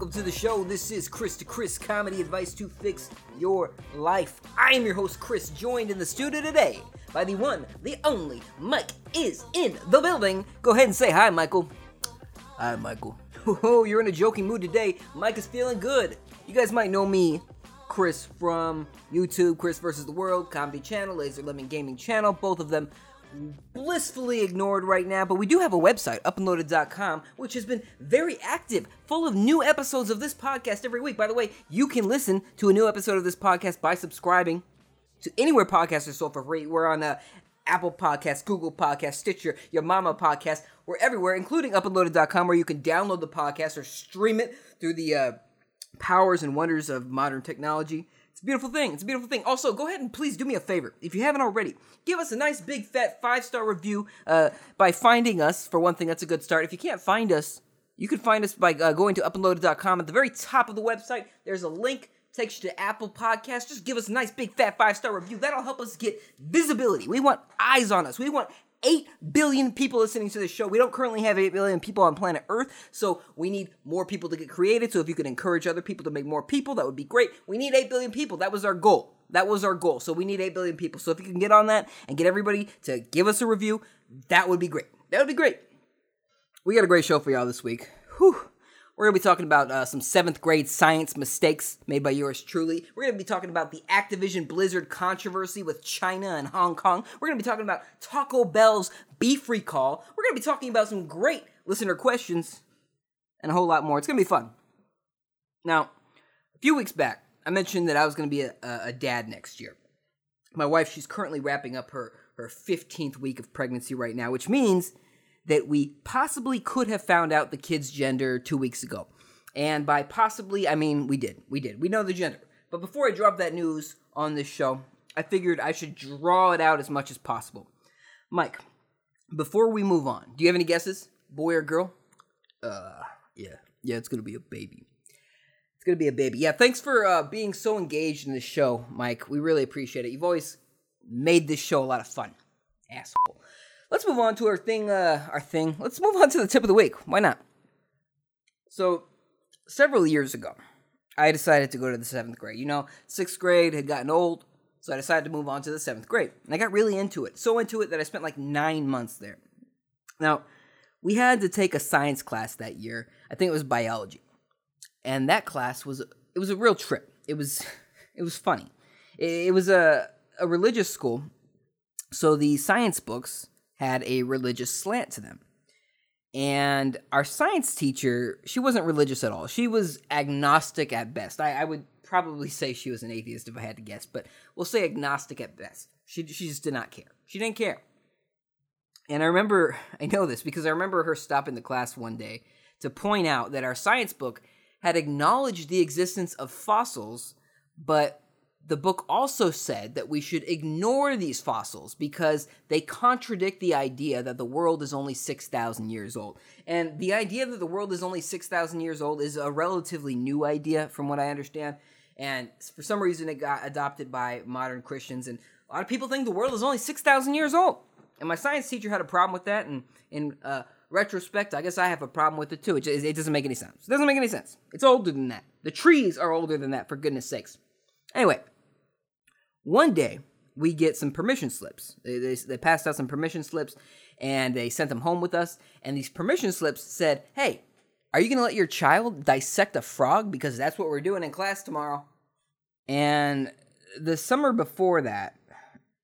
welcome to the show. This is Chris to Chris Comedy Advice to Fix Your Life. I am your host, Chris, joined in the studio today by the one, the only Mike is in the building. Go ahead and say hi, Michael. Hi, Michael. Oh, you're in a joking mood today. Mike is feeling good. You guys might know me, Chris, from YouTube, Chris versus the World, Comedy Channel, Laser Lemon Gaming Channel, both of them blissfully ignored right now, but we do have a website, upandloaded.com, which has been very active, full of new episodes of this podcast every week. By the way, you can listen to a new episode of this podcast by subscribing to anywhere podcasts are sold for free. We're on uh, Apple Podcasts, Google Podcasts, Stitcher, Your Mama Podcast. We're everywhere, including upandloaded.com, where you can download the podcast or stream it through the uh, powers and wonders of modern technology. It's a beautiful thing. It's a beautiful thing. Also, go ahead and please do me a favor. If you haven't already, give us a nice big fat five star review uh, by finding us. For one thing, that's a good start. If you can't find us, you can find us by uh, going to upandloaded.com. At the very top of the website, there's a link takes you to Apple Podcasts. Just give us a nice big fat five star review. That'll help us get visibility. We want eyes on us. We want 8 billion people listening to this show. We don't currently have 8 billion people on planet Earth, so we need more people to get created. So if you could encourage other people to make more people, that would be great. We need 8 billion people. That was our goal. That was our goal. So we need 8 billion people. So if you can get on that and get everybody to give us a review, that would be great. That would be great. We got a great show for y'all this week. Whew. We're going to be talking about uh, some seventh grade science mistakes made by yours truly. We're going to be talking about the Activision Blizzard controversy with China and Hong Kong. We're going to be talking about Taco Bell's beef recall. We're going to be talking about some great listener questions and a whole lot more. It's going to be fun. Now, a few weeks back, I mentioned that I was going to be a, a dad next year. My wife, she's currently wrapping up her, her 15th week of pregnancy right now, which means that we possibly could have found out the kid's gender two weeks ago. And by possibly, I mean we did. We did. We know the gender. But before I drop that news on this show, I figured I should draw it out as much as possible. Mike, before we move on, do you have any guesses? Boy or girl? Uh, yeah. Yeah, it's going to be a baby. It's going to be a baby. Yeah, thanks for uh, being so engaged in this show, Mike. We really appreciate it. You've always made this show a lot of fun. Asshole. Let's move on to our thing. Uh, our thing. Let's move on to the tip of the week. Why not? So, several years ago, I decided to go to the seventh grade. You know, sixth grade had gotten old, so I decided to move on to the seventh grade. And I got really into it. So into it that I spent like nine months there. Now, we had to take a science class that year. I think it was biology. And that class was it was a real trip. It was it was funny. It, it was a a religious school. So the science books had a religious slant to them. And our science teacher, she wasn't religious at all. She was agnostic at best. I, I, would probably say she was an atheist if I had to guess, but we'll say agnostic at best. She, she just did not care. She didn't care. And I remember, I know this because I remember her stopping the class one day to point out that our science book had acknowledged the existence of fossils, but the book also said that we should ignore these fossils because they contradict the idea that the world is only 6,000 years old. And the idea that the world is only 6,000 years old is a relatively new idea, from what I understand. And for some reason, it got adopted by modern Christians. And a lot of people think the world is only 6,000 years old. And my science teacher had a problem with that. And in uh, retrospect, I guess I have a problem with it too. It, just, it doesn't make any sense. It doesn't make any sense. It's older than that. The trees are older than that, for goodness sakes. Anyway, one day, we get some permission slips. They, they, they, passed out some permission slips and they sent them home with us. And these permission slips said, Hey, are you going to let your child dissect a frog? Because that's what we're doing in class tomorrow. And the summer before that,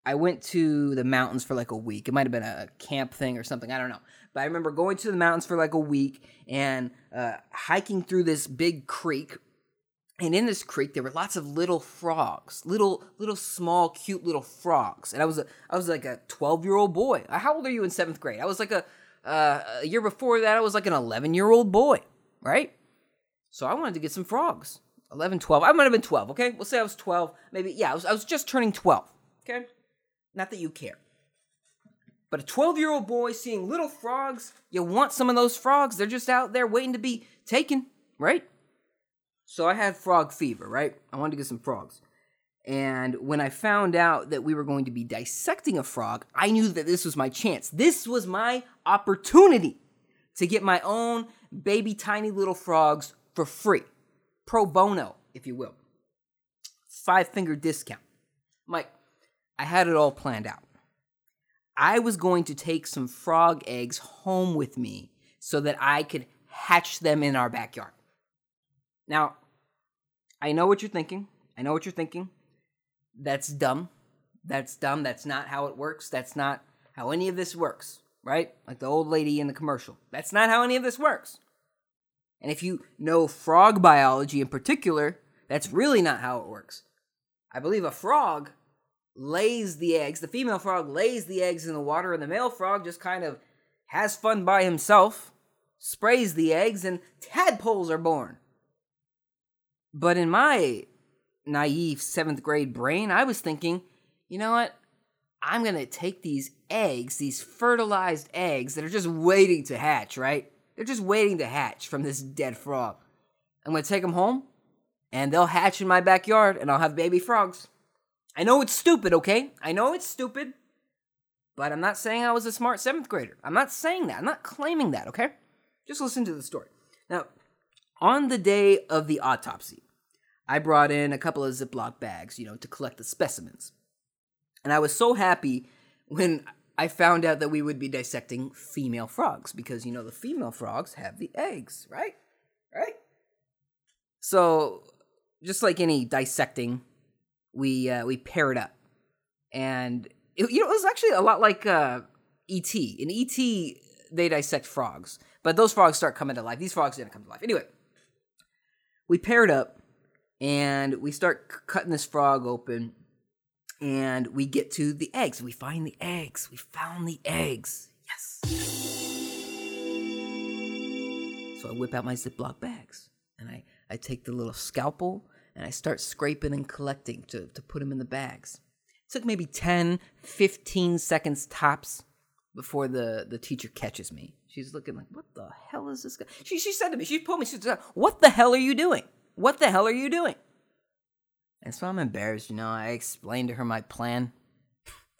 I went to the mountains for like a week. It might have been a camp thing or something. I don't know. But I remember going to the mountains for like a week and uh, hiking through this big creek and in this creek there were lots of little frogs little little small cute little frogs. And i was a i was like a 12 year old boy. Uh, how old are you in seventh grade? I was like a uh, a year before that i was like an 11 year old boy right? So i wanted to get some frogs. 11 12 i might have been 12 okay? We'll say i was 12 maybe yeah i was, I was just turning 12 okay? Not that you care. But a 12 year old boy seeing little frogs you want some of those frogs? They're just out there waiting to be taken right so I had frog fever, right? I wanted to get some frogs. And when I found out that we were going to be dissecting a frog, I knew that this was my chance. This was my opportunity to get my own baby tiny little frogs for free. pro bono, if you will. Five finger discount. Mike, I had it all planned out. I was going to take some frog eggs home with me so that I could hatch them in our backyard. Now, I know what you're thinking. I know what you're thinking. That's dumb. That's dumb. That's not how it works. That's not how any of this works, right? Like the old lady in the commercial. That's not how any of this works. And if you know frog biology in particular, that's really not how it works. I believe a frog lays the eggs, the female frog lays the eggs in the water, and the male frog just kind of has fun by himself, sprays the eggs, and tadpoles are born. But in my naive seventh grade brain, I was thinking, you know what? I'm going to take these eggs, these fertilized eggs that are just waiting to hatch, right? They're just waiting to hatch from this dead frog. I'm going to take them home, and they'll hatch in my backyard, and I'll have baby frogs. I know it's stupid, okay? I know it's stupid, but I'm not saying I was a smart seventh grader. I'm not saying that. I'm not claiming that, okay? Just listen to the story. Now, on the day of the autopsy, I brought in a couple of Ziploc bags, you know, to collect the specimens. And I was so happy when I found out that we would be dissecting female frogs because, you know, the female frogs have the eggs, right? Right? So, just like any dissecting we uh, we paired up, and it, you know it was actually a lot like uh, ET. In ET, they dissect frogs, but those frogs start coming to life. These frogs didn't come to life. Anyway, we paired up, and we start c- cutting this frog open, and we get to the eggs. We find the eggs. We found the eggs. Yes. So I whip out my Ziploc bags, and I I take the little scalpel and I start scraping and collecting to, to put them in the bags. It took maybe 10, 15 seconds tops before the, the teacher catches me. She's looking like, what the hell is this guy? She, she said to me, she told me, she said, what the hell are you doing? What the hell are you doing? And so I'm embarrassed, you know. I explained to her my plan.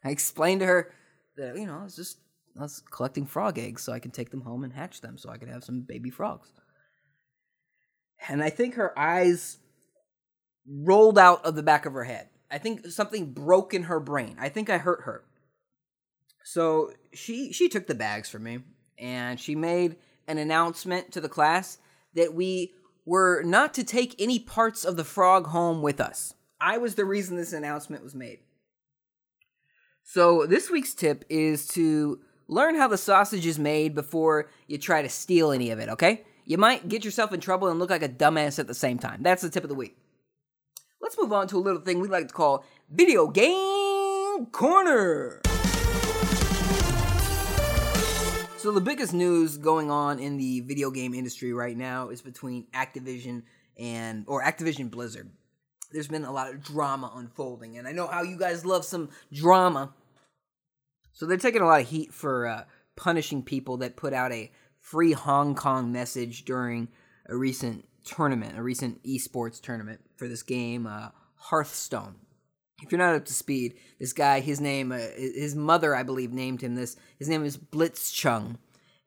I explained to her that, you know, I was just I was collecting frog eggs so I can take them home and hatch them so I could have some baby frogs. And I think her eyes rolled out of the back of her head. I think something broke in her brain. I think I hurt her. So she she took the bags from me and she made an announcement to the class that we were not to take any parts of the frog home with us. I was the reason this announcement was made. So this week's tip is to learn how the sausage is made before you try to steal any of it, okay? You might get yourself in trouble and look like a dumbass at the same time. That's the tip of the week let's move on to a little thing we like to call Video Game Corner. So, the biggest news going on in the video game industry right now is between Activision and, or Activision Blizzard. There's been a lot of drama unfolding, and I know how you guys love some drama. So, they're taking a lot of heat for uh, punishing people that put out a free Hong Kong message during a recent tournament, a recent esports tournament for this game, uh, Hearthstone. If you're not up to speed, this guy, his name, uh, his mother, I believe, named him this. His name is Blitzchung,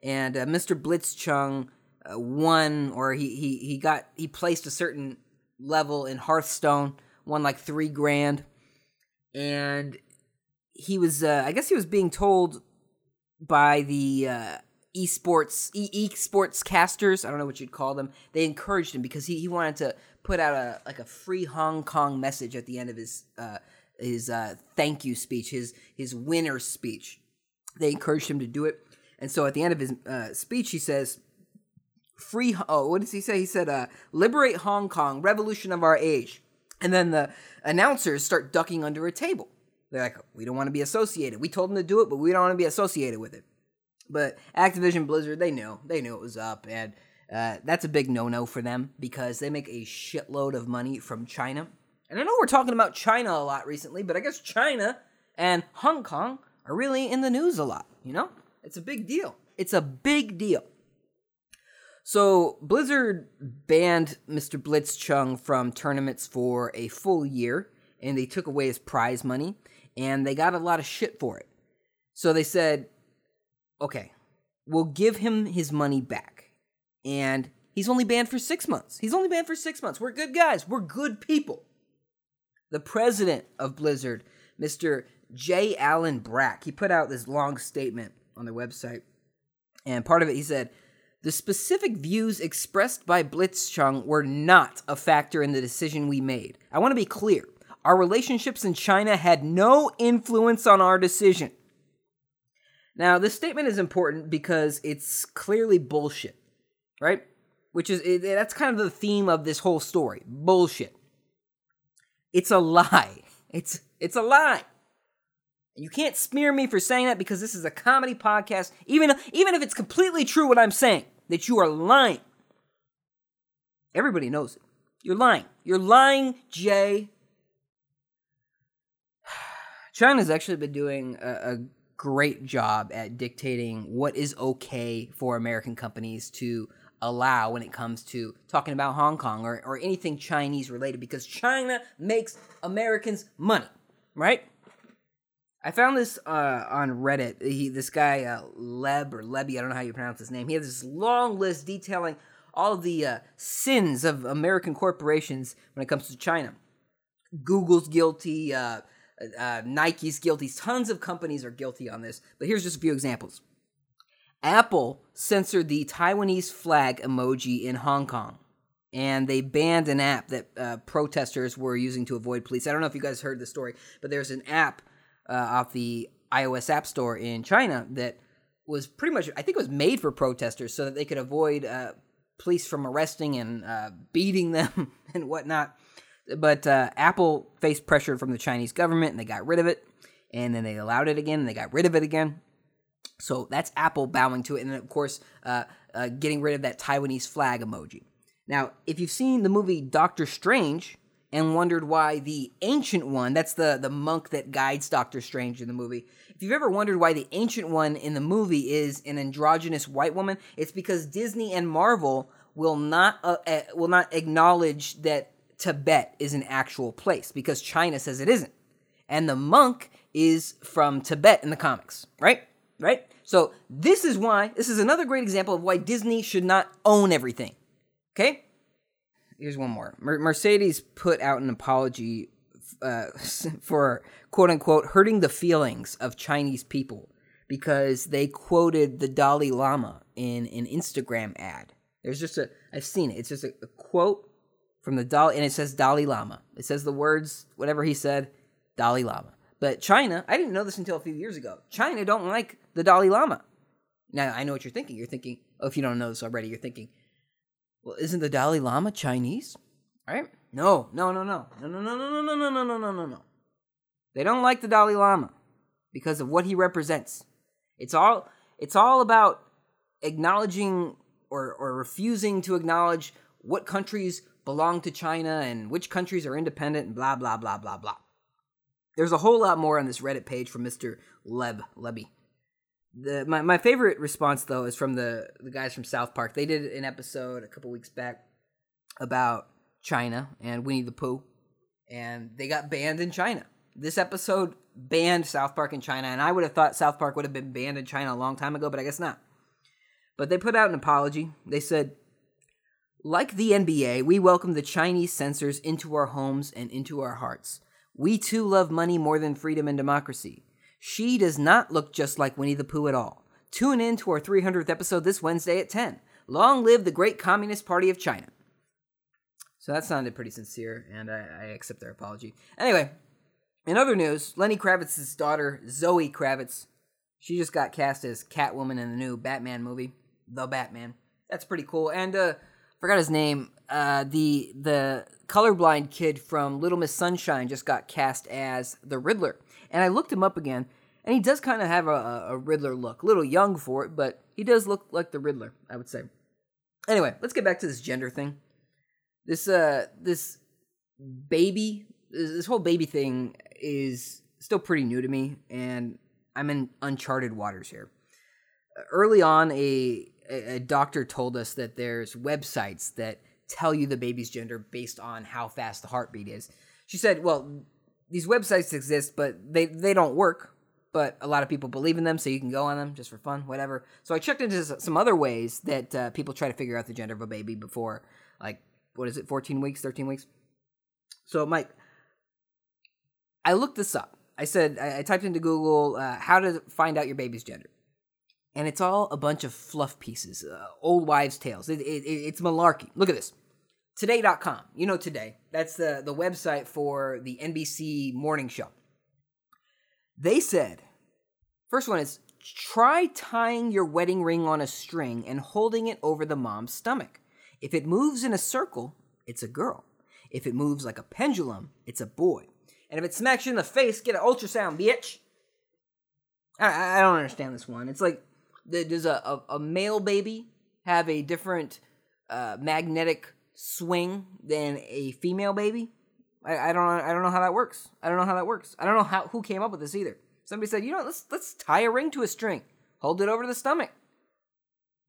and uh, Mr. Blitzchung uh, won, or he he he got he placed a certain level in Hearthstone, won like three grand, and he was, uh, I guess, he was being told by the uh, esports e esports casters i don't know what you'd call them they encouraged him because he, he wanted to put out a like a free hong kong message at the end of his uh his uh thank you speech his his winner speech. They encouraged him to do it. And so at the end of his uh, speech he says free oh what does he say? He said uh liberate hong kong revolution of our age. And then the announcers start ducking under a table. They're like we don't want to be associated. We told them to do it but we don't want to be associated with it. But Activision Blizzard, they knew. They knew it was up. And uh, that's a big no no for them because they make a shitload of money from China. And I know we're talking about China a lot recently, but I guess China and Hong Kong are really in the news a lot, you know? It's a big deal. It's a big deal. So Blizzard banned Mr. Blitzchung from tournaments for a full year, and they took away his prize money, and they got a lot of shit for it. So they said, okay, we'll give him his money back. And He's only banned for six months. He's only banned for six months. We're good guys. We're good people. The president of Blizzard, Mr. J. Allen Brack, he put out this long statement on their website. And part of it, he said, the specific views expressed by Blitzchung were not a factor in the decision we made. I want to be clear. Our relationships in China had no influence on our decision. Now, this statement is important because it's clearly bullshit, right? Which is that's kind of the theme of this whole story. Bullshit. It's a lie. It's it's a lie. You can't smear me for saying that because this is a comedy podcast. Even even if it's completely true what I'm saying, that you are lying. Everybody knows it. You're lying. You're lying, Jay. China's actually been doing a, a great job at dictating what is okay for American companies to allow when it comes to talking about Hong Kong or, or anything Chinese related because China makes Americans money, right? I found this uh, on Reddit. He, this guy uh, Leb or Lebby, I don't know how you pronounce his name. He has this long list detailing all the uh, sins of American corporations when it comes to China. Google's guilty. Uh, uh, Nike's guilty. Tons of companies are guilty on this. But here's just a few examples. Apple censored the Taiwanese flag emoji in Hong Kong, and they banned an app that uh, protesters were using to avoid police. I don't know if you guys heard the story, but there's an app uh, off the iOS App Store in China that was pretty much, I think, it was made for protesters so that they could avoid uh, police from arresting and uh, beating them and whatnot. But uh, Apple faced pressure from the Chinese government and they got rid of it. And then they allowed it again and they got rid of it again. So that's Apple bowing to it. And then, of course, uh, uh, getting rid of that Taiwanese flag emoji. Now, if you've seen the movie Doctor Strange and wondered why the Ancient One, that's the, the monk that guides Doctor Strange in the movie, if you've ever wondered why the Ancient One in the movie is an androgynous white woman, it's because Disney and Marvel will not uh, uh, will not acknowledge that Tibet is an actual place because China says it isn't. And the monk is from Tibet in the comics, right? Right? So this is why, this is another great example of why Disney should not own everything. Okay? Here's one more. Mer- Mercedes put out an apology uh, for quote unquote hurting the feelings of Chinese people because they quoted the Dalai Lama in an Instagram ad. There's just a, I've seen it. It's just a, a quote from the Dalai, and it says Dalai Lama. It says the words, whatever he said, Dalai Lama. But China, I didn't know this until a few years ago. China don't like the Dalai Lama. Now I know what you're thinking. You're thinking, oh, if you don't know this already, you're thinking, well, isn't the Dalai Lama Chinese? Right? No, no, no, no, no, no, no, no, no, no, no, no, no, no, no. They don't like the Dalai Lama because of what he represents. It's all it's all about acknowledging or, or refusing to acknowledge what countries belong to China and which countries are independent and blah blah blah blah blah. There's a whole lot more on this Reddit page from Mr. Leb Lebby. The my, my favorite response though is from the the guys from South Park. They did an episode a couple weeks back about China and Winnie the Pooh, and they got banned in China. This episode banned South Park in China, and I would have thought South Park would have been banned in China a long time ago, but I guess not. But they put out an apology. They said like the NBA, we welcome the Chinese censors into our homes and into our hearts. We too love money more than freedom and democracy. She does not look just like Winnie the Pooh at all. Tune in to our 300th episode this Wednesday at 10. Long live the great Communist Party of China. So that sounded pretty sincere, and I, I accept their apology. Anyway, in other news, Lenny Kravitz's daughter, Zoe Kravitz, she just got cast as Catwoman in the new Batman movie, The Batman. That's pretty cool. And uh, forgot his name. Uh, the the colorblind kid from Little Miss Sunshine just got cast as the Riddler, and I looked him up again, and he does kind of have a, a Riddler look. A little young for it, but he does look like the Riddler, I would say. Anyway, let's get back to this gender thing. This uh this baby this whole baby thing is still pretty new to me, and I'm in uncharted waters here. Early on, a a doctor told us that there's websites that tell you the baby's gender based on how fast the heartbeat is. She said, "Well, these websites exist, but they they don't work. but a lot of people believe in them, so you can go on them just for fun, whatever. So I checked into some other ways that uh, people try to figure out the gender of a baby before, like, what is it, 14 weeks, 13 weeks? So, Mike, I looked this up. I said, I, I typed into Google uh, how to find out your baby's gender. And it's all a bunch of fluff pieces, uh, old wives' tales. It, it, it's malarkey. Look at this. Today.com. You know Today. That's the, the website for the NBC morning show. They said, first one is try tying your wedding ring on a string and holding it over the mom's stomach. If it moves in a circle, it's a girl. If it moves like a pendulum, it's a boy. And if it smacks you in the face, get an ultrasound, bitch. I, I don't understand this one. It's like does a, a, a male baby have a different uh, magnetic swing than a female baby? I, I don't I don't know how that works. I don't know how that works. I don't know how who came up with this either. Somebody said, you know, let's let's tie a ring to a string, hold it over the stomach.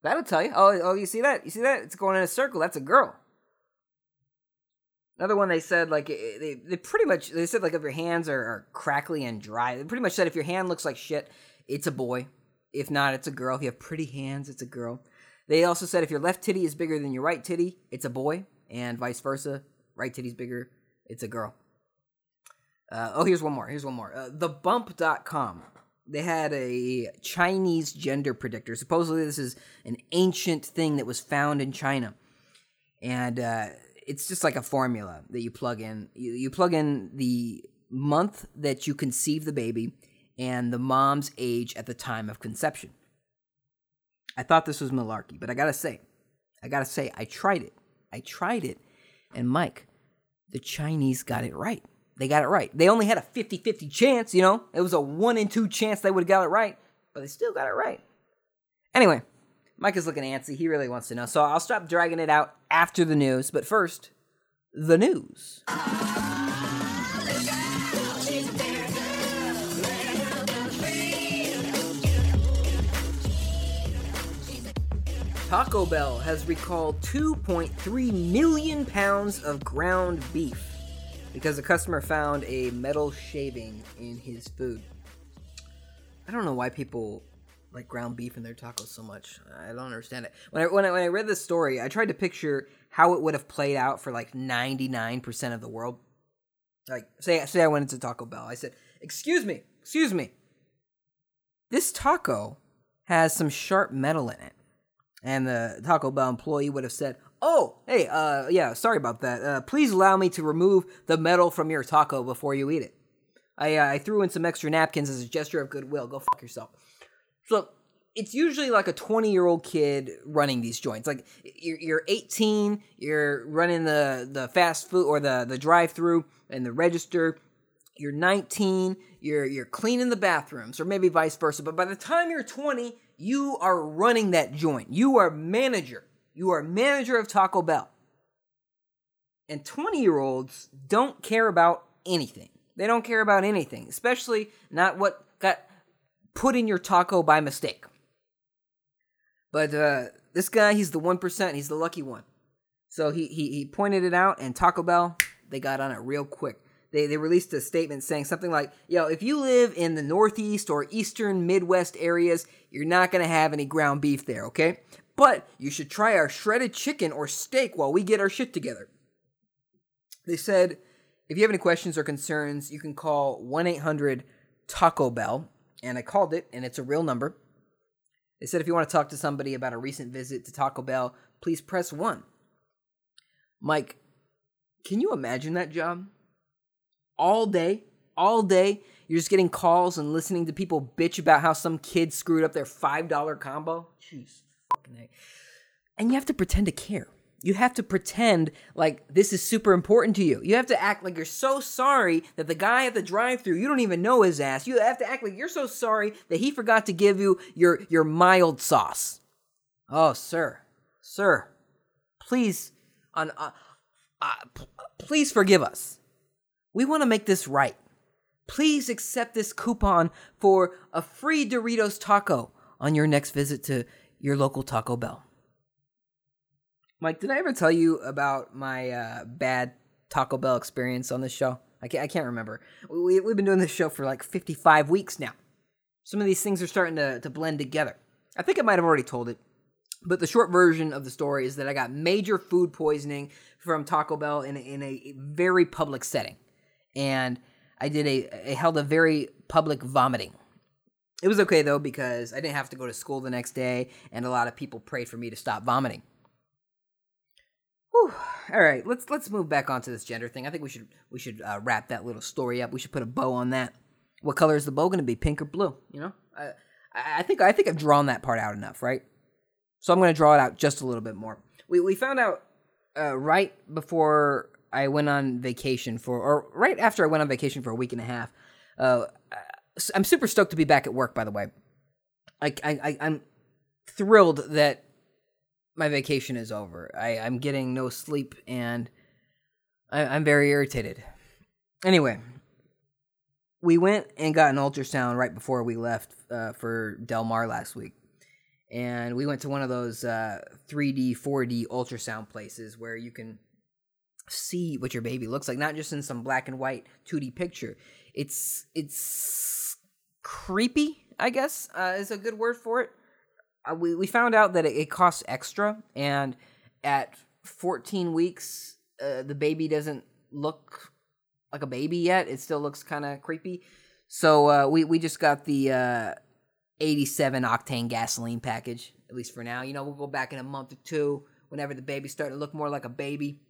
That'll tell you. Oh, oh, you see that? You see that? It's going in a circle. That's a girl. Another one they said like eh, they they pretty much they said like if your hands are, are crackly and dry, they pretty much said if your hand looks like shit, it's a boy. If not, it's a girl. If you have pretty hands, it's a girl. They also said if your left titty is bigger than your right titty, it's a boy, and vice versa. Right titty's bigger, it's a girl. Uh, oh, here's one more. Here's one more. Uh, thebump.com. They had a Chinese gender predictor. Supposedly, this is an ancient thing that was found in China. And uh, it's just like a formula that you plug in. You, you plug in the month that you conceive the baby and the mom's age at the time of conception. I thought this was malarkey, but I gotta say, I gotta say, I tried it. I tried it. And Mike, the Chinese got it right. They got it right. They only had a 50 50 chance, you know? It was a one in two chance they would have got it right, but they still got it right. Anyway, Mike is looking antsy. He really wants to know. So I'll stop dragging it out after the news. But first, the news. Taco Bell has recalled 2.3 million pounds of ground beef because a customer found a metal shaving in his food. I don't know why people like ground beef in their tacos so much. I don't understand it. When I, when I, when I read this story, I tried to picture how it would have played out for like 99% of the world. Like say say I went into Taco Bell. I said, "Excuse me. Excuse me. This taco has some sharp metal in it." And the Taco Bell employee would have said, "Oh, hey, uh, yeah, sorry about that. Uh, please allow me to remove the metal from your taco before you eat it. I, uh, I threw in some extra napkins as a gesture of goodwill. Go fuck yourself." So it's usually like a 20 year old kid running these joints. Like you're, you're 18, you're running the the fast food or the the drive through and the register. You're 19, you're you're cleaning the bathrooms, or maybe vice versa. But by the time you're 20 you are running that joint. You are manager. You are manager of Taco Bell. And 20 year olds don't care about anything. They don't care about anything, especially not what got put in your taco by mistake. But uh, this guy, he's the 1%. He's the lucky one. So he, he, he pointed it out, and Taco Bell, they got on it real quick they, they released a statement saying something like, yo, if you live in the Northeast or Eastern Midwest areas, you're not going to have any ground beef there, okay? But you should try our shredded chicken or steak while we get our shit together. They said, if you have any questions or concerns, you can call 1 800 Taco Bell. And I called it, and it's a real number. They said if you want to talk to somebody about a recent visit to Taco Bell, please press 1. Mike, can you imagine that job? All day, all day, you're just getting calls and listening to people bitch about how some kid screwed up their $5 combo. Jeez, And you have to pretend to care. You have to pretend like this is super important to you. You have to act like you're so sorry that the guy at the drive-through, you don't even know his ass. You have to act like you're so sorry that he forgot to give you your your mild sauce. Oh, sir. Sir, please on uh, uh, p- please forgive us. We want to make this right. Please accept this coupon for a free Doritos taco on your next visit to your local Taco Bell. Mike, did I ever tell you about my uh, bad Taco Bell experience on this show? I can't, I can't remember. We, we've been doing this show for like 55 weeks now. some of these things are starting to, to blend together. I think I might have already told it, but the short version of the story is that I got major food poisoning from Taco Bell in in a very public setting, and I did a I held a very public vomiting. It was okay though because I didn't have to go to school the next day, and a lot of people prayed for me to stop vomiting. Whew. All right, let's let's move back onto this gender thing. I think we should we should uh, wrap that little story up. We should put a bow on that. What color is the bow going to be? Pink or blue? You know, I I think I think I've drawn that part out enough, right? So I'm going to draw it out just a little bit more. We we found out uh, right before I went on vacation for, or right after I went on vacation for a week and a half. Uh, I'm super stoked to be back at work. By the way, I, I I'm thrilled that my vacation is over. I, I'm getting no sleep and I, I'm very irritated. Anyway, we went and got an ultrasound right before we left uh, for Del Mar last week. And we went to one of those uh, 3D, 4D ultrasound places where you can see what your baby looks like, not just in some black and white 2D picture. It's it's creepy, I guess, uh, is a good word for it uh, we we found out that it, it, costs extra, and at 14 weeks, uh, the baby doesn't look like a baby yet. It still looks kind of creepy. So uh, we we just got the uh, 87 octane gasoline package, at least for now. You know, we'll go back in a month or two whenever the baby's starting to look more like a baby.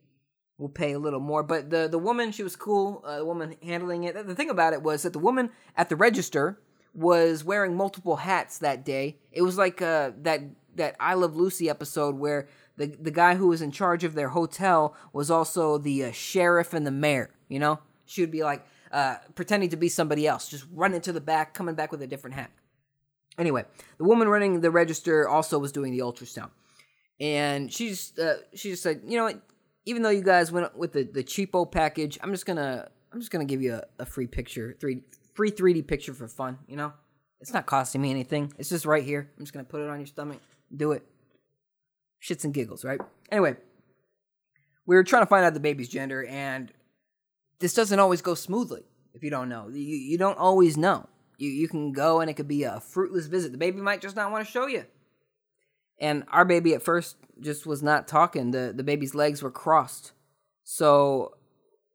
We'll pay a little more, but the the woman she was cool. Uh, the woman handling it. The thing about it was that the woman at the register was wearing multiple hats that day. It was like uh, that that I Love Lucy episode where the the guy who was in charge of their hotel was also the uh, sheriff and the mayor. You know, she would be like uh, pretending to be somebody else, just running to the back, coming back with a different hat. Anyway, the woman running the register also was doing the ultrasound, and she just uh, she just said, you know what? Even though you guys went with the the cheapo package, I'm just gonna I'm just gonna give you a, a free picture, three free 3D picture for fun, you know? It's not costing me anything. It's just right here. I'm just gonna put it on your stomach. Do it. Shits and giggles, right? Anyway, we were trying to find out the baby's gender, and this doesn't always go smoothly. If you don't know, you, you don't always know. You you can go and it could be a fruitless visit. The baby might just not want to show you. And our baby at first just was not talking. The the baby's legs were crossed, so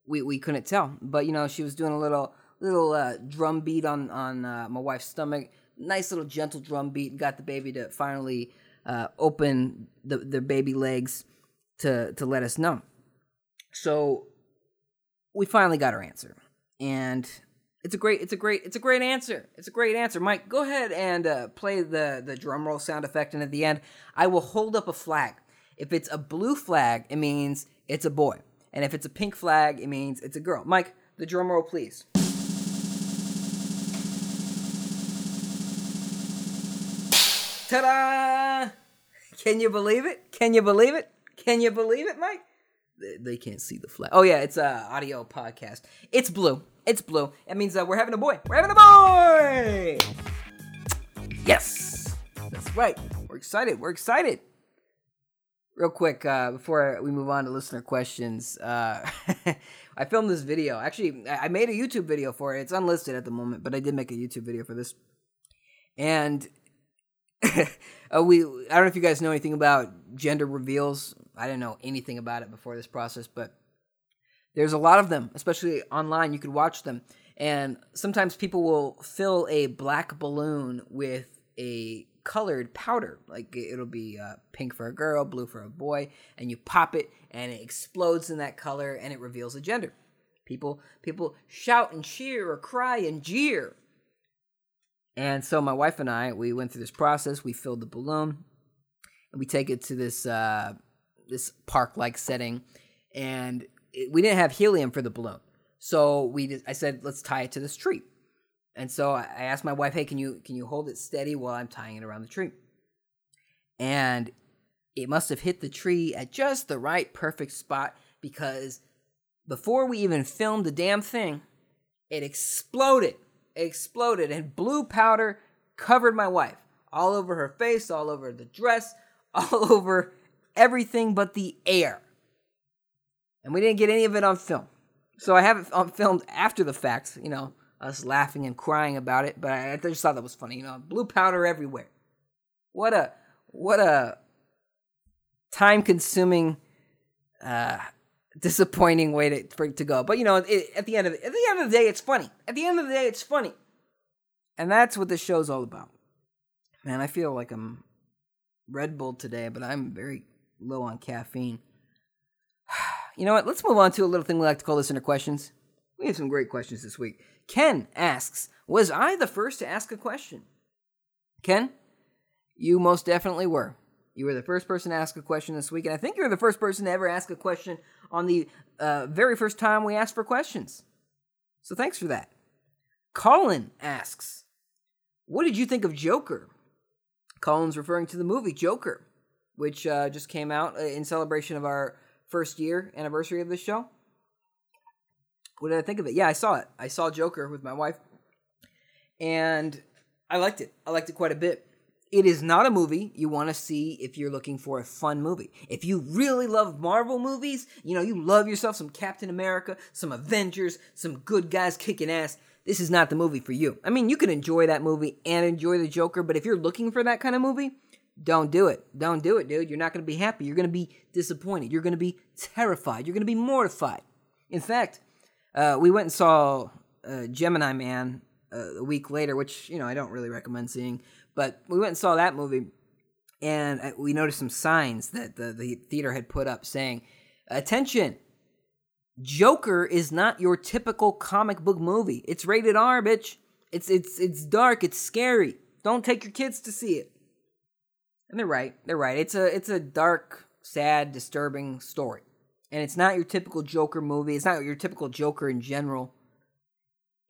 we we couldn't tell. But you know, she was doing a little little uh, drum beat on on uh, my wife's stomach. Nice little gentle drum beat. Got the baby to finally uh, open the the baby legs to to let us know. So we finally got our answer, and it's a great it's a great it's a great answer. It's a great answer. Mike, go ahead and uh, play the the drum roll sound effect, and at the end, I will hold up a flag. If it's a blue flag, it means it's a boy, and if it's a pink flag, it means it's a girl. Mike, the drum roll, please. Ta-da! Can you believe it? Can you believe it? Can you believe it, Mike? They, can't see the flag. Oh yeah, it's a audio podcast. It's blue. It's blue. That means uh, we're having a boy. We're having a boy. Yes, that's right. We're excited. We're excited. Real quick, uh, before we move on to listener questions, uh, I filmed this video. Actually, I made a YouTube video for it. It's unlisted at the moment, but I did make a YouTube video for this. And uh, we I don't know if you guys know anything about gender reveals. I didn't know anything about it before this process, but there's a lot of them, especially online. You could watch them, and sometimes people will fill a black balloon with a colored powder. Like it'll be uh, pink for a girl, blue for a boy, and you pop it, and it explodes in that color, and it reveals a gender. People people shout and cheer or cry and jeer and so my wife and I, we went through this process. We filled the balloon, and we take it to this uh, this park like setting, and it, we didn't have helium for the balloon, so we I said let's tie it to this tree, and so I asked my wife, hey, can you can you hold it steady while I'm tying it around the tree, and it must have hit the tree at just the right perfect spot because before we even filmed the damn thing, it exploded it exploded and blue powder covered my wife all over her face, all over the dress, all over everything but the air. And we didn't get any of it on film. So I have it on filmed after the fact, you know, us laughing and crying about it, but I, just thought that was funny. You know, blue powder everywhere. What a what a time consuming, uh, disappointing way to for it to go. But you know, it, at the end of the, at the end of the day, it's funny. At the end of the day, it's funny, and that's what this show's all about. Man, I feel like I'm Red Bull today, but I'm very low on caffeine. You know what? Let's move on to a little thing we like to call listener questions. We have some great questions this week. Ken asks, Was I the first to ask a question? Ken, you most definitely were. You were the first person to ask a question this week, and I think you're the first person to ever ask a question on the uh, very first time we asked for questions. So thanks for that. Colin asks, What did you think of Joker? Colin's referring to the movie Joker, which uh, just came out uh, in celebration of our first year anniversary of this show. What did I think of it? Yeah, I saw it. I saw Joker with my wife, and I liked it. I liked it quite a bit. It is not a movie you want to see if you're looking for a fun movie. If you really love Marvel movies, you know, you love yourself some Captain America, some Avengers, some good guys kicking ass, this is not the movie for you. I mean, you can enjoy that movie and enjoy the Joker, but if you're looking for that kind of movie, don't do it. Don't do it, dude. You're not going to be happy. You're going to be disappointed. You're going to be terrified. You're going to be mortified. In fact, uh, we went and saw uh, Gemini Man uh, a week later, which, you know, I don't really recommend seeing, but we went and saw that movie, and uh, we noticed some signs that the, the theater had put up saying, Attention, Joker is not your typical comic book movie. It's rated R, bitch. It's it's it's dark, it's scary. Don't take your kids to see it. And they're right. They're right. It's a it's a dark, sad, disturbing story. And it's not your typical Joker movie. It's not your typical Joker in general.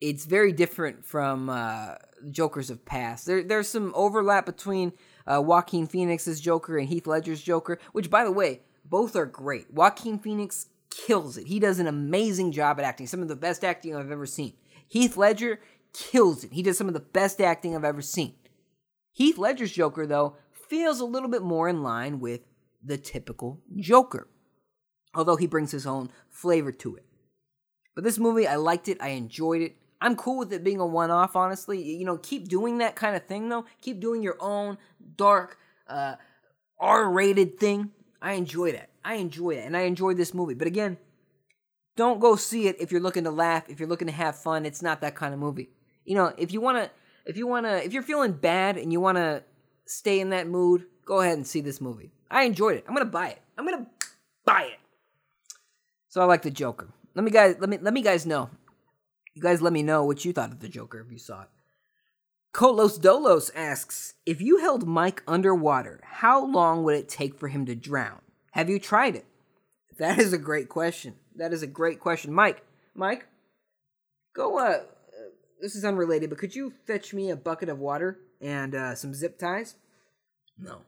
It's very different from uh, Jokers of past. There, there's some overlap between uh, Joaquin Phoenix's Joker and Heath Ledger's Joker, which, by the way, both are great. Joaquin Phoenix kills it. He does an amazing job at acting, some of the best acting I've ever seen. Heath Ledger kills it. He does some of the best acting I've ever seen. Heath Ledger's Joker, though, feels a little bit more in line with the typical Joker, although he brings his own flavor to it. But this movie, I liked it, I enjoyed it. I'm cool with it being a one off, honestly. You know, keep doing that kind of thing, though. Keep doing your own dark, uh, R rated thing. I enjoy that. I enjoy it, and I enjoy this movie. But again, don't go see it if you're looking to laugh, if you're looking to have fun. It's not that kind of movie. You know, if you want to, if you want to, if you're feeling bad and you want to stay in that mood, go ahead and see this movie. I enjoyed it. I'm gonna buy it. I'm gonna buy it. So I like the Joker. Let me guys let me let me guys know. You guys let me know what you thought of the Joker if you saw it. Kolos Dolos asks, if you held Mike underwater, how long would it take for him to drown? Have you tried it? That is a great question. That is a great question. Mike, Mike, go uh this is unrelated, but could you fetch me a bucket of water and uh, some zip ties? No.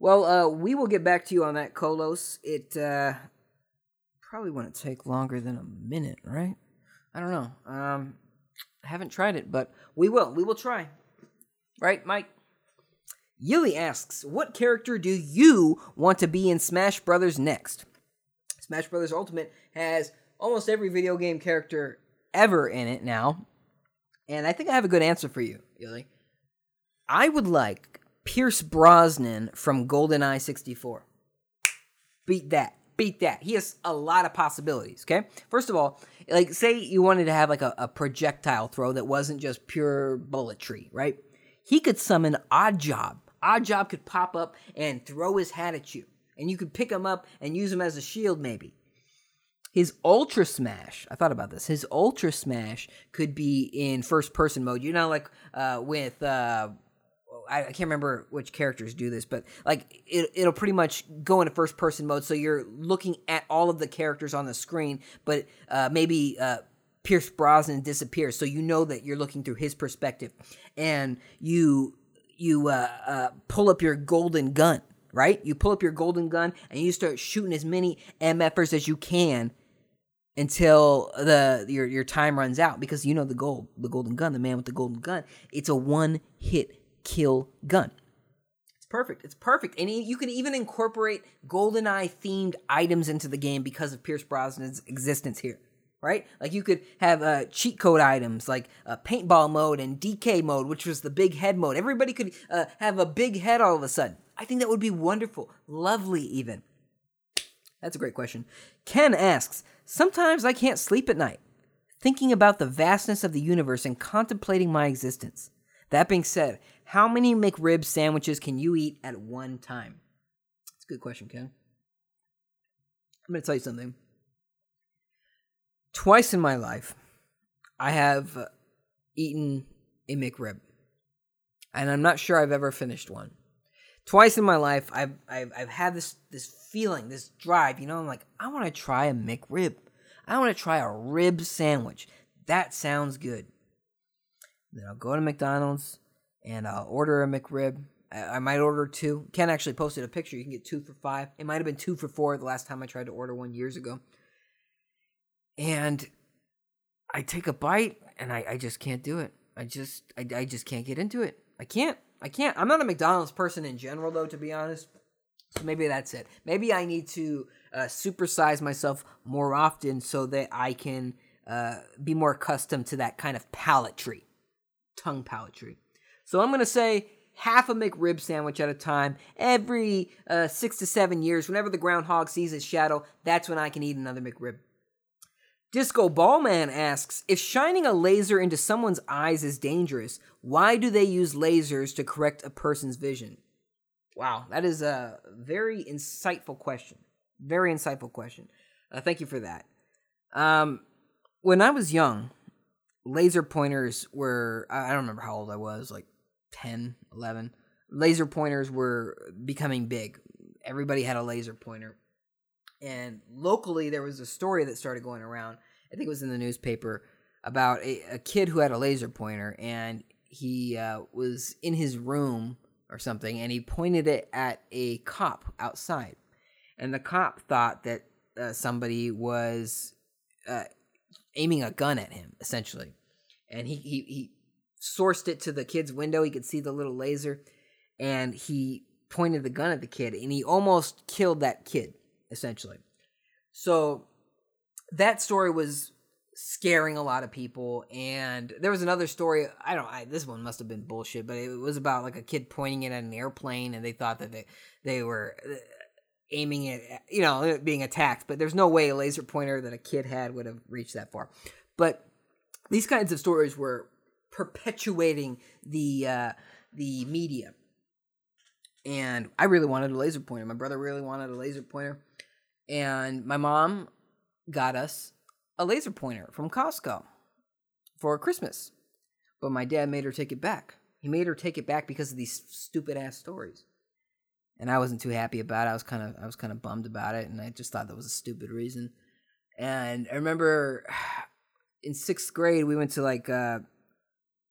Well, uh, we will get back to you on that, Kolos. It uh, probably wouldn't take longer than a minute, right? I don't know. Um, I haven't tried it, but we will. We will try. Right, Mike? Yili asks, "What character do you want to be in Smash Brothers next?" Smash Brothers Ultimate has almost every video game character ever in it now, and I think I have a good answer for you, Yili. I would like Pierce Brosnan from GoldenEye 64. Beat that. Beat that. He has a lot of possibilities, okay? First of all, like say you wanted to have like a, a projectile throw that wasn't just pure bulletry, right? He could summon Oddjob. Odd Job could pop up and throw his hat at you. And you could pick him up and use him as a shield, maybe. His Ultra Smash, I thought about this. His Ultra Smash could be in first person mode. You know, like uh, with uh, I, can't remember which characters do this, but like it, it'll pretty much go into first person mode, so you're looking at all of the characters on the screen, but uh, maybe uh, Pierce Brosnan disappears, so you know that you're looking through his perspective, and you you uh, uh, pull up your golden gun, right? You pull up your golden gun and you start shooting as many MFers as you can until the your your time runs out because you know the gold the golden gun the man with the golden gun it's a one hit kill gun. It's perfect. It's perfect. And you can even incorporate GoldenEye themed items into the game because of Pierce Brosnan's existence here. right? Like you could have uh, cheat code items like uh, paintball mode and DK mode, which was the big head mode. Everybody could uh, have a big head all of a sudden. I think that would be wonderful, lovely, even. That's a great question. Ken asks Sometimes I can't sleep at night, thinking about the vastness of the universe and contemplating my existence. That being said, how many McRib sandwiches can you eat at one time? That's a good question, Ken. I'm going to tell you something. Twice in my life, I have eaten a McRib, and I'm not sure I've ever finished one. Twice in my life, I've I've, I've had this this feeling, this drive. You know, I'm like, I want to try a McRib. I want to try a rib sandwich. That sounds good. Then I'll go to McDonald's and I'll order a McRib. I, might order two. Ken actually posted a picture. You can get two for five. It might have been two for four the last time I tried to order one years ago and I take a bite and I, I just can't do it. I just I, I just can't get into it. I can't. I can't. I'm not a McDonald's person in general though, to be honest. So maybe that's it. Maybe I need to uh, supersize myself more often so that I can uh, be more accustomed to that kind of palatry, tongue palatry. So I'm gonna say half a McRib sandwich at a time every uh, six to seven years. Whenever the groundhog sees his shadow, that's when I can eat another McRib. Disco Ballman asks If shining a laser into someone's eyes is dangerous, why do they use lasers to correct a person's vision? Wow, that is a very insightful question. Very insightful question. Uh, thank you for that. Um, when I was young, laser pointers were, I don't remember how old I was, like 10, 11. Laser pointers were becoming big. Everybody had a laser pointer. And locally, there was a story that started going around. I think it was in the newspaper about a, a kid who had a laser pointer, and he uh, was in his room or something, and he pointed it at a cop outside. And the cop thought that uh, somebody was uh, aiming a gun at him, essentially. And he, he, he sourced it to the kid's window. He could see the little laser, and he pointed the gun at the kid, and he almost killed that kid essentially. So that story was scaring a lot of people and there was another story i don't I, this one must have been bullshit but it was about like a kid pointing it at an airplane and they thought that they they were aiming it you know being attacked but there's no way a laser pointer that a kid had would have reached that far but these kinds of stories were perpetuating the uh the media and i really wanted a laser pointer my brother really wanted a laser pointer and my mom got us a laser pointer from Costco for Christmas. But my dad made her take it back. He made her take it back because of these stupid ass stories. And I wasn't too happy about it. I was kind of I was kind of bummed about it and I just thought that was a stupid reason. And I remember in 6th grade we went to like uh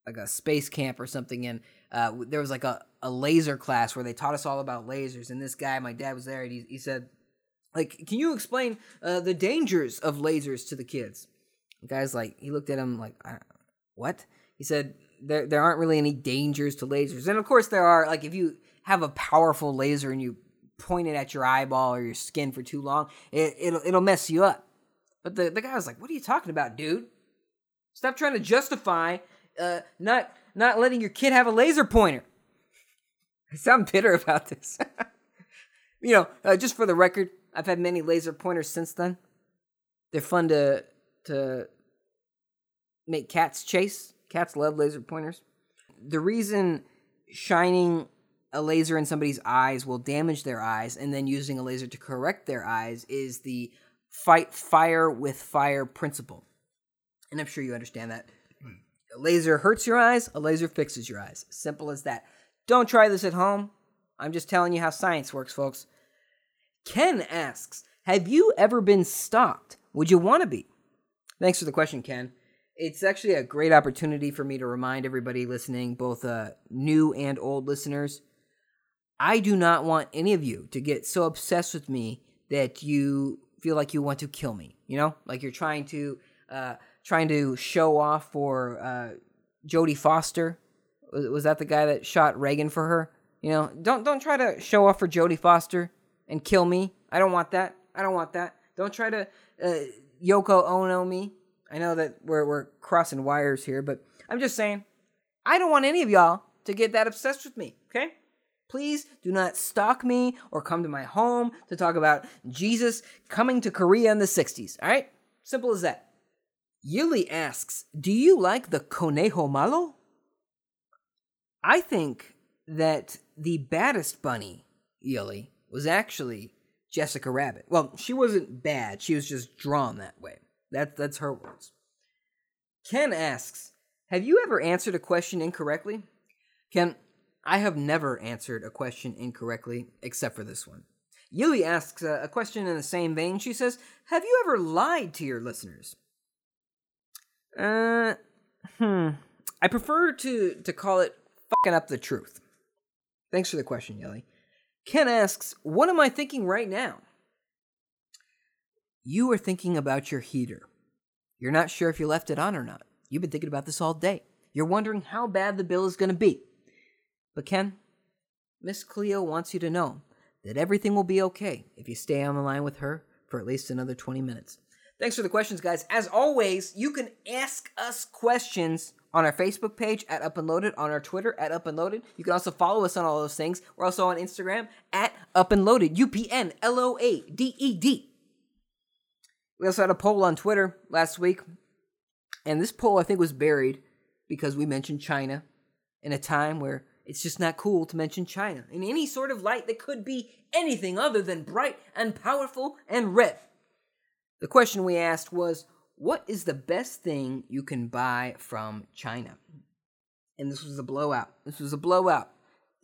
like a space camp or something and uh, there was like a, a laser class where they taught us all about lasers and this guy my dad was there and he, he said like, can you explain uh, the dangers of lasers to the kids? The guy's like, he looked at him like, what? He said, there, there aren't really any dangers to lasers. And of course, there are. Like, if you have a powerful laser and you point it at your eyeball or your skin for too long, it, it'll, it'll mess you up. But the, the guy was like, what are you talking about, dude? Stop trying to justify uh, not, not letting your kid have a laser pointer. I sound bitter about this. you know, uh, just for the record, I've had many laser pointers since then. They're fun to to make cats chase. Cats love laser pointers. The reason shining a laser in somebody's eyes will damage their eyes and then using a laser to correct their eyes is the fight fire with fire principle. And I'm sure you understand that. A laser hurts your eyes, a laser fixes your eyes. Simple as that. Don't try this at home. I'm just telling you how science works, folks. Ken asks, Have you ever been stalked? Would you want to be? Thanks for the question, Ken. It's actually a great opportunity for me to remind everybody listening, both uh, new and old listeners. I do not want any of you to get so obsessed with me that you feel like you want to kill me. You know, like you're trying to uh, trying to show off for uh, Jodie Foster. Was, was that the guy that shot Reagan for her? You know, don't don't try to show off for Jodie Foster and kill me. I don't want that. I don't want that. Don't try to uh, Yoko Ono me. I know that we're we're crossing wires here, but I'm just saying, I don't want any of y'all to get that obsessed with me. Okay. Please do not stalk me or come to my home to talk about Jesus coming to Korea in the 60s. All right? Simple as that. Yuli asks, Do you like the Conejo Malo? I think that the baddest bunny, Yuli, was actually Jessica Rabbit. Well, she wasn't bad, she was just drawn that way. That, that's her words. Ken asks, Have you ever answered a question incorrectly? Ken, I have never answered a question incorrectly except for this one. Yuli asks a, question in the same vein. She says, Have you ever lied to your listeners? Uh, hmm. I prefer to, to call it fucking up the truth. Thanks for the question, Yuli. Ken asks, What am I thinking right now? You are thinking about your heater. You're not sure if you left it on or not. You've been thinking about this all day. You're wondering how bad the bill is going to be. But Ken, Miss Cleo wants you to know that everything will be okay if you stay on the line with her for at least another 20 minutes. Thanks for the questions, guys. As always, you can ask us questions on our Facebook page at Up and Loaded, on our Twitter at Up and Loaded. You can also follow us on all those things. We're also on Instagram at Up and Loaded, U P N L O A D E D. We also had a poll on Twitter last week, and this poll I think was buried because we mentioned China in a time where it's just not cool to mention China in any sort of light that could be anything other than bright and powerful and red. The question we asked was what is the best thing you can buy from China? And this was a blowout. This was a blowout.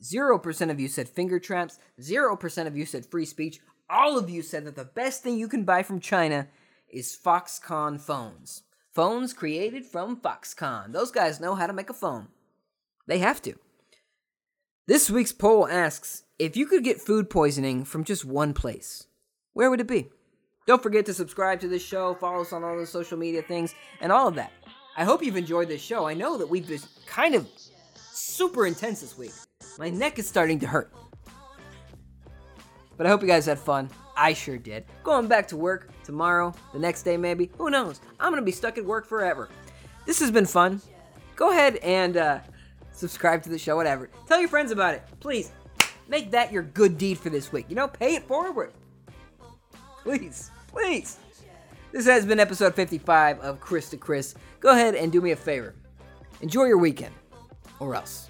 0% of you said finger traps, 0% of you said free speech. All of you said that the best thing you can buy from China is Foxconn phones. Phones created from Foxconn. Those guys know how to make a phone. They have to. This week's poll asks if you could get food poisoning from just one place, where would it be? Don't forget to subscribe to this show, follow us on all the social media things, and all of that. I hope you've enjoyed this show. I know that we've been kind of super intense this week. My neck is starting to hurt. But I hope you guys had fun. I sure did. Going back to work tomorrow, the next day maybe. Who knows? I'm to be stuck at work forever. This has been fun. Go ahead and uh, subscribe to the show, whatever. Tell your friends about it. Please, make that your good deed for this week. You know, pay it forward. Please, please. This has been episode 55 of Chris to Chris. Go ahead and do me a favor. Enjoy your weekend, or else.